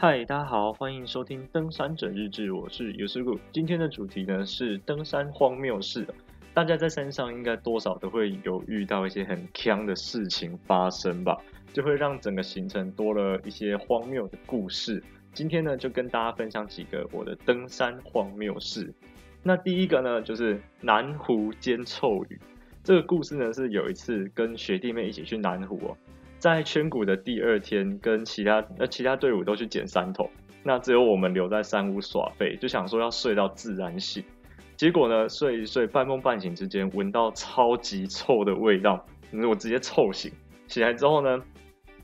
嗨，大家好，欢迎收听《登山者日志》，我是尤斯古。今天的主题呢是登山荒谬事。大家在山上应该多少都会有遇到一些很锵的事情发生吧，就会让整个行程多了一些荒谬的故事。今天呢，就跟大家分享几个我的登山荒谬事。那第一个呢，就是南湖兼臭雨。这个故事呢，是有一次跟学弟妹一起去南湖哦，在圈谷的第二天，跟其他呃其他队伍都去捡山头，那只有我们留在山屋耍废，就想说要睡到自然醒。结果呢，睡一睡，半梦半醒之间，闻到超级臭的味道，我直接臭醒。起来之后呢，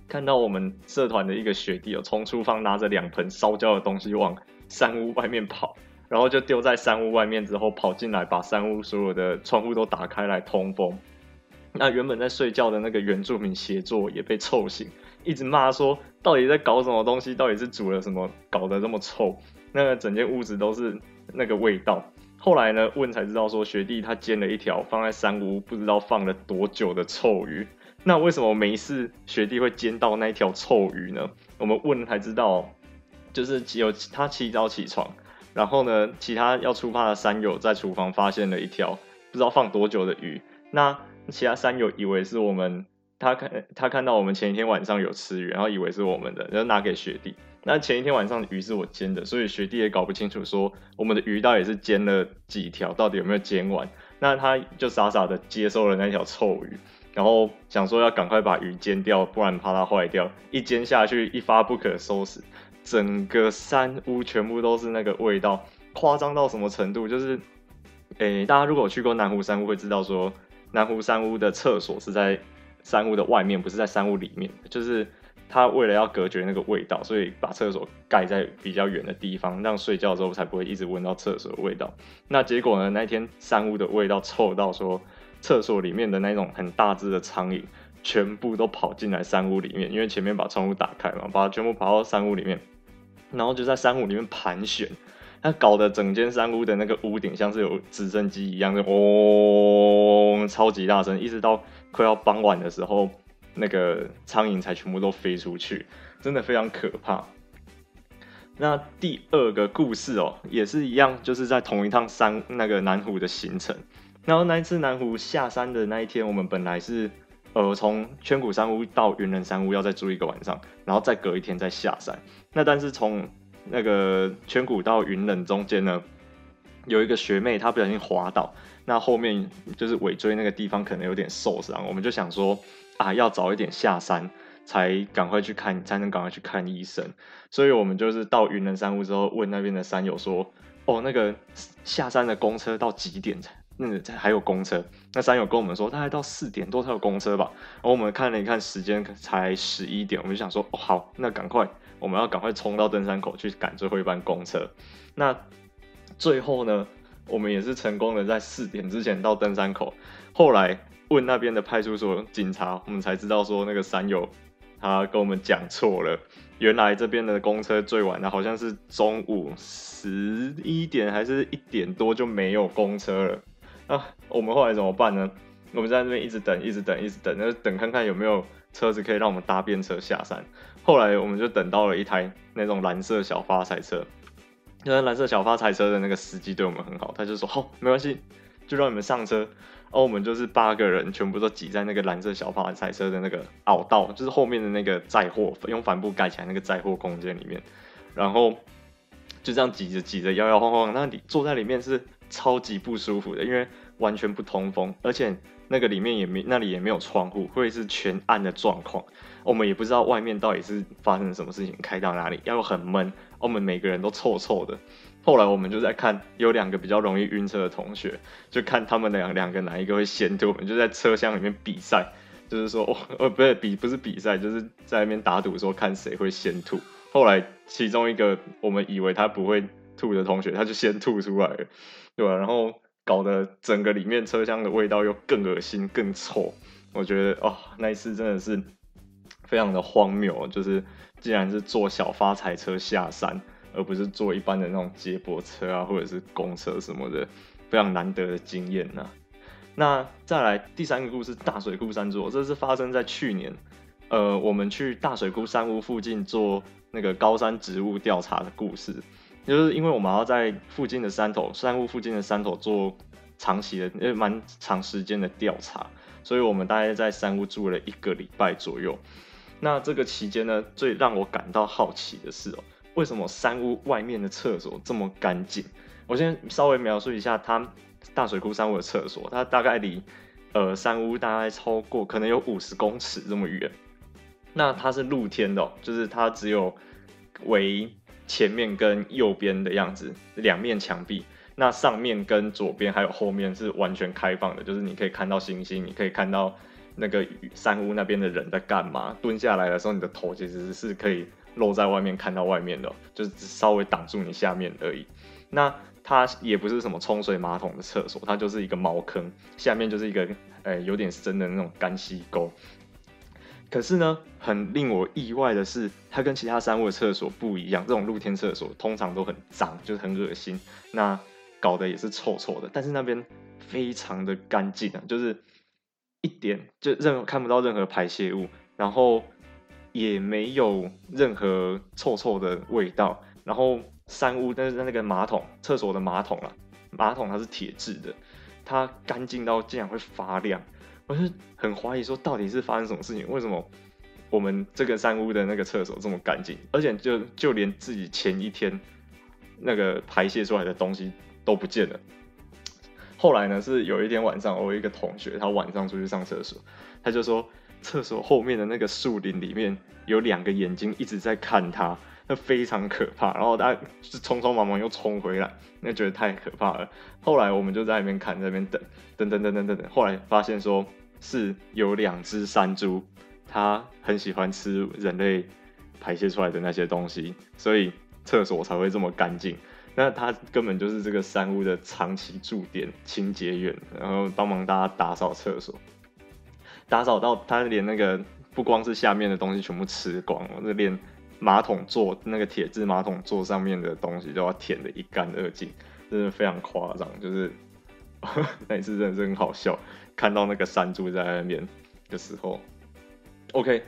看到我们社团的一个学弟哦，从厨房拿着两盆烧焦的东西往山屋外面跑。然后就丢在山屋外面，之后跑进来，把山屋所有的窗户都打开来通风。那原本在睡觉的那个原住民协作也被臭醒，一直骂说到底在搞什么东西，到底是煮了什么，搞得这么臭。那个整间屋子都是那个味道。后来呢，问才知道说学弟他煎了一条放在山屋不知道放了多久的臭鱼。那为什么没事学弟会煎到那条臭鱼呢？我们问才知道，就是有他起早起床。然后呢，其他要出发的山友在厨房发现了一条不知道放多久的鱼。那其他山友以为是我们，他看他看到我们前一天晚上有吃鱼，然后以为是我们的，然后拿给学弟。那前一天晚上的鱼是我煎的，所以学弟也搞不清楚说我们的鱼到底是煎了几条，到底有没有煎完。那他就傻傻的接受了那条臭鱼，然后想说要赶快把鱼煎掉，不然怕它坏掉。一煎下去，一发不可收拾。整个山屋全部都是那个味道，夸张到什么程度？就是，诶、欸，大家如果去过南湖山屋，会知道说，南湖山屋的厕所是在山屋的外面，不是在山屋里面。就是他为了要隔绝那个味道，所以把厕所盖在比较远的地方，让睡觉的时候才不会一直闻到厕所的味道。那结果呢？那天山屋的味道臭到说，厕所里面的那种很大只的苍蝇，全部都跑进来山屋里面，因为前面把窗户打开嘛，把它全部跑到山屋里面。然后就在山屋里面盘旋，它搞得整间山屋的那个屋顶像是有直升机一样的嗡，超级大声，一直到快要傍晚的时候，那个苍蝇才全部都飞出去，真的非常可怕。那第二个故事哦，也是一样，就是在同一趟山那个南湖的行程。然后那一次南湖下山的那一天，我们本来是呃从圈谷山屋到云人山屋要再住一个晚上，然后再隔一天再下山。那但是从那个圈谷到云冷中间呢，有一个学妹她不小心滑倒，那后面就是尾椎那个地方可能有点受伤，我们就想说啊，要早一点下山才赶快去看，才能赶快去看医生。所以我们就是到云冷山屋之后，问那边的山友说，哦，那个下山的公车到几点才？那个还有公车？那山友跟我们说，大概到四点多才有公车吧。然后我们看了一看时间，才十一点，我们就想说，哦，好，那赶快。我们要赶快冲到登山口去赶最后一班公车。那最后呢，我们也是成功的在四点之前到登山口。后来问那边的派出所警察，我们才知道说那个山友他跟我们讲错了。原来这边的公车最晚的好像是中午十一点还是一点多就没有公车了。啊，我们后来怎么办呢？我们在那边一直等，一直等，一直等，那等看看有没有车子可以让我们搭便车下山。后来我们就等到了一台那种蓝色小发财车，那蓝色小发财车的那个司机对我们很好，他就说：“好、哦，没关系，就让你们上车。”然后我们就是八个人，全部都挤在那个蓝色小发财车的那个凹道，就是后面的那个载货用帆布盖起来那个载货空间里面，然后就这样挤着挤着摇摇晃晃，那里坐在里面是超级不舒服的，因为完全不通风，而且那个里面也没那里也没有窗户，会是全暗的状况。我们也不知道外面到底是发生什么事情，开到哪里，要很闷。我们每个人都臭臭的。后来我们就在看，有两个比较容易晕车的同学，就看他们两两个哪一个会先吐。我们就在车厢里面比赛，就是说，哦，呃，不是比，不是比赛，就是在那边打赌，说看谁会先吐。后来其中一个我们以为他不会吐的同学，他就先吐出来了，对吧？然后搞得整个里面车厢的味道又更恶心、更臭。我觉得，哦，那一次真的是。非常的荒谬，就是竟然是坐小发财车下山，而不是坐一般的那种接驳车啊，或者是公车什么的，非常难得的经验呐。那再来第三个故事，大水库山座，这是发生在去年呃，我们去大水库山屋附近做那个高山植物调查的故事，就是因为我们要在附近的山头、山屋附近的山头做长期的、因为蛮长时间的调查，所以我们大概在山屋住了一个礼拜左右。那这个期间呢，最让我感到好奇的是哦，为什么山屋外面的厕所这么干净？我先稍微描述一下，它大水库山屋的厕所，它大概离呃山屋大概超过可能有五十公尺这么远。那它是露天的，就是它只有围前面跟右边的样子，两面墙壁。那上面跟左边还有后面是完全开放的，就是你可以看到星星，你可以看到那个山屋那边的人在干嘛。蹲下来的时候，你的头其实是可以露在外面看到外面的，就是只稍微挡住你下面而已。那它也不是什么冲水马桶的厕所，它就是一个茅坑，下面就是一个呃有点深的那种干溪沟。可是呢，很令我意外的是，它跟其他山屋的厕所不一样。这种露天厕所通常都很脏，就是很恶心，那搞得也是臭臭的。但是那边非常的干净啊，就是一点就任何看不到任何排泄物，然后也没有任何臭臭的味道。然后山屋，但是那个马桶，厕所的马桶啊，马桶它是铁质的，它干净到竟然会发亮。我是很怀疑说，到底是发生什么事情？为什么我们这个山屋的那个厕所这么干净，而且就就连自己前一天那个排泄出来的东西都不见了？后来呢，是有一天晚上，我有一个同学，他晚上出去上厕所，他就说，厕所后面的那个树林里面有两个眼睛一直在看他。那非常可怕，然后大家是匆匆忙忙又冲回来，那觉得太可怕了。后来我们就在那边看，在那边等，等等等等等等。后来发现说是有两只山猪，它很喜欢吃人类排泄出来的那些东西，所以厕所才会这么干净。那它根本就是这个山屋的长期驻点清洁员，然后帮忙大家打扫厕所，打扫到他连那个不光是下面的东西全部吃光了，那连。马桶座那个铁质马桶座上面的东西都要舔的一干二净，真的非常夸张。就是 那一次真的是很好笑，看到那个山猪在那边的时候。OK，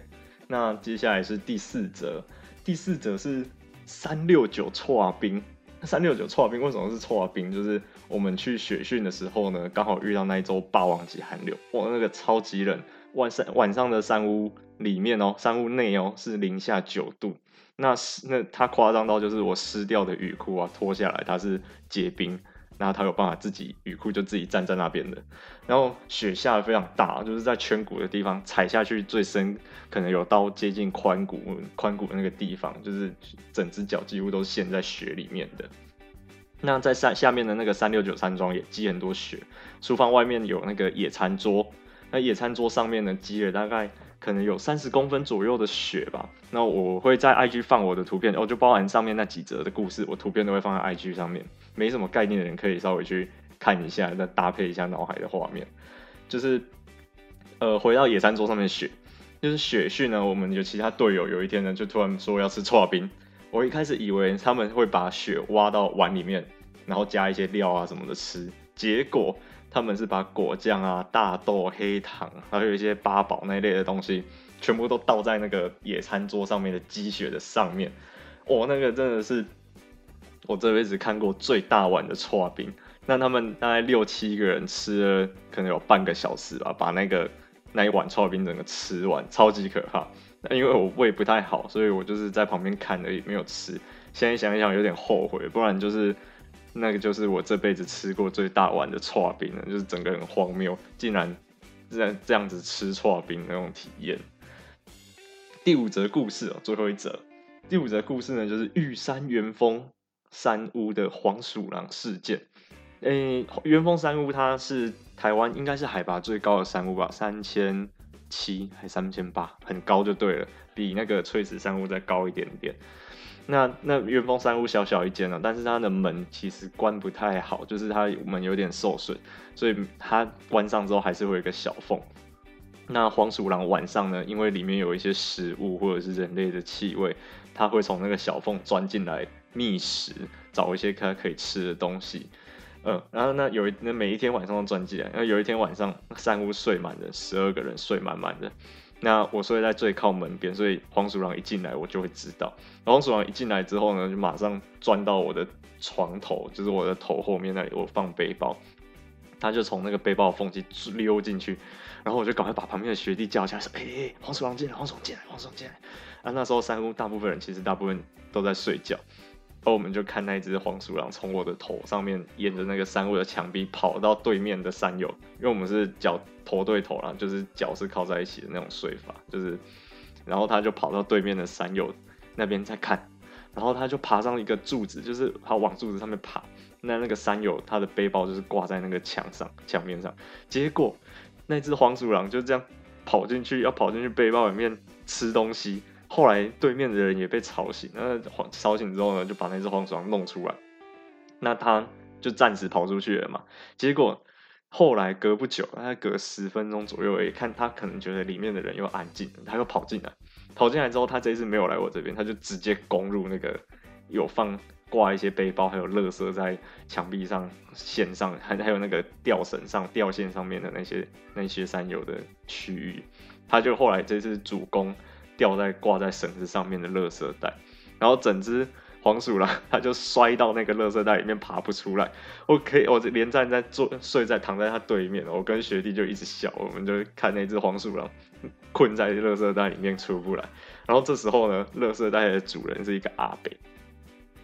那接下来是第四则，第四则是三六九剉冰。三六九剉冰为什么是剉冰？就是我们去雪训的时候呢，刚好遇到那一周霸王级寒流，哇，那个超级冷。晚上晚上的山屋里面哦，山屋内哦是零下九度，那那它夸张到就是我湿掉的雨裤啊脱下来它是结冰，然后它有办法自己雨裤就自己站在那边的，然后雪下的非常大，就是在颧骨的地方踩下去最深可能有到接近髋骨髋骨的那个地方，就是整只脚几乎都陷在雪里面的。那在山下面的那个三六九山庄也积很多雪，厨房外面有那个野餐桌。那野餐桌上面呢，积了大概可能有三十公分左右的雪吧。那我会在 IG 放我的图片，哦，就包含上面那几则的故事，我图片都会放在 IG 上面。没什么概念的人可以稍微去看一下，再搭配一下脑海的画面。就是，呃，回到野餐桌上面雪，就是雪训呢，我们有其他队友有一天呢，就突然说要吃剉冰。我一开始以为他们会把雪挖到碗里面，然后加一些料啊什么的吃，结果。他们是把果酱啊、大豆、黑糖，还有一些八宝那一类的东西，全部都倒在那个野餐桌上面的积雪的上面。哦，那个真的是我这辈子看过最大碗的剉冰。那他们大概六七个人吃了，可能有半个小时吧，把那个那一碗剉冰整个吃完，超级可怕。那因为我胃不太好，所以我就是在旁边看而已，没有吃。现在想一想，有点后悔，不然就是。那个就是我这辈子吃过最大碗的剉冰了，就是整个很荒谬，竟然这样这样子吃剉冰那种体验。第五则故事哦，最后一则。第五则故事呢，就是玉山元丰山屋的黄鼠狼事件。诶、元丰山屋它是台湾应该是海拔最高的山屋吧，三千七还三千八，很高就对了，比那个翠池山屋再高一点点。那那元丰山屋小小一间呢，但是它的门其实关不太好，就是它门有点受损，所以它关上之后还是会有一个小缝。那黄鼠狼晚上呢，因为里面有一些食物或者是人类的气味，它会从那个小缝钻进来觅食，找一些它可以吃的东西。嗯，然后那有一那每一天晚上都钻进来，然后有一天晚上山屋睡满了，十二个人睡满满的。那我睡在最靠门边，所以黄鼠狼一进来我就会知道。黄鼠狼一进来之后呢，就马上钻到我的床头，就是我的头后面那里，我放背包，他就从那个背包的缝隙溜进去，然后我就赶快把旁边的学弟叫起来说：“哎、黄鼠狼进来，黄鼠狼进来，黄鼠狼进来。”啊，那时候山屋大部分人其实大部分都在睡觉。然后我们就看那只黄鼠狼从我的头上面沿着那个山屋的墙壁跑到对面的山友，因为我们是脚头对头啦，就是脚是靠在一起的那种睡法，就是，然后他就跑到对面的山友那边在看，然后他就爬上一个柱子，就是他往柱子上面爬，那那个山友他的背包就是挂在那个墙上墙面上，结果那只黄鼠狼就这样跑进去，要跑进去背包里面吃东西。后来对面的人也被吵醒，那黄吵醒之后呢，就把那只黄鼠狼弄出来，那他就暂时跑出去了嘛。结果后来隔不久，大概隔十分钟左右，诶，看他可能觉得里面的人又安静了，他又跑进来。跑进来之后，他这次没有来我这边，他就直接攻入那个有放挂一些背包还有垃圾在墙壁上线上，还还有那个吊绳上吊线上面的那些那些山友的区域。他就后来这次主攻。吊在挂在绳子上面的垃圾袋，然后整只黄鼠狼 它就摔到那个垃圾袋里面爬不出来。OK，我连站在坐睡在躺在它对面，我跟学弟就一直笑，我们就看那只黄鼠狼 困在垃圾袋里面出不来。然后这时候呢，垃圾袋的主人是一个阿北，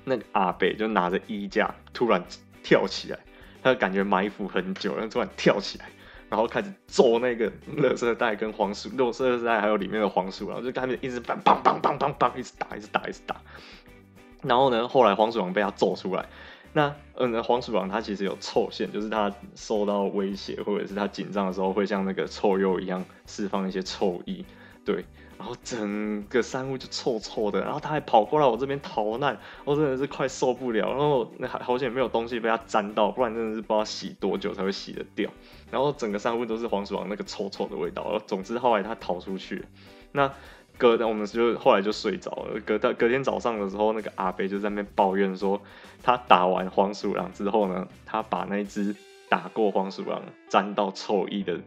那个阿北就拿着衣架突然跳起来，他感觉埋伏很久，然后突然跳起来。然后开始揍那个垃圾袋跟黄鼠，垃圾袋还有里面的黄鼠，狼就开始一直棒棒棒棒棒棒，一直打，一直打，一直打。然后呢，后来黄鼠狼被他揍出来。那嗯，黄鼠狼它其实有臭腺，就是它受到威胁或者是它紧张的时候，会像那个臭鼬一样释放一些臭意。对。然后整个山屋就臭臭的，然后他还跑过来我这边逃难，我真的是快受不了。然后那还好险没有东西被他沾到，不然真的是不知道洗多久才会洗得掉。然后整个山屋都是黄鼠狼那个臭臭的味道。然后总之后来他逃出去，那隔我们就后来就睡着了。隔到隔天早上的时候，那个阿伯就在那边抱怨说，他打完黄鼠狼之后呢，他把那只打过黄鼠狼沾到臭衣的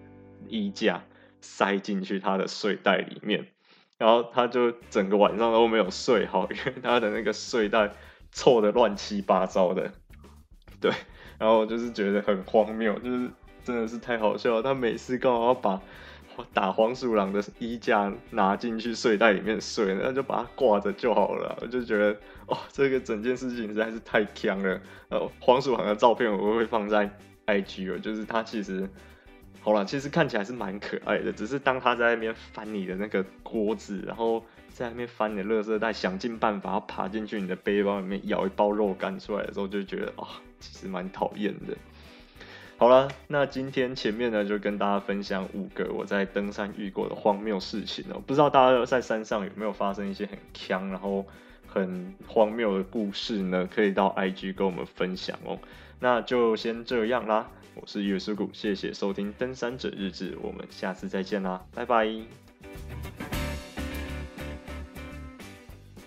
衣架塞进去他的睡袋里面。然后他就整个晚上都没有睡好，因为他的那个睡袋臭的乱七八糟的，对，然后就是觉得很荒谬，就是真的是太好笑了。他每次刚好要把打黄鼠狼的衣架拿进去睡袋里面睡，那就把它挂着就好了。我就觉得，哦，这个整件事情实在是太锵了。然后黄鼠狼的照片我会放在 IG 了，就是他其实。好了，其实看起来是蛮可爱的，只是当他在那边翻你的那个锅子，然后在那边翻你的垃圾袋，想尽办法要爬进去你的背包里面咬一包肉干出来的时候，就觉得啊、哦，其实蛮讨厌的。好了，那今天前面呢就跟大家分享五个我在登山遇过的荒谬事情哦，不知道大家在山上有没有发生一些很锵，然后很荒谬的故事呢？可以到 IG 跟我们分享哦。那就先这样啦。我是月叔谷，谢谢收听《登山者日志》，我们下次再见啦，拜拜。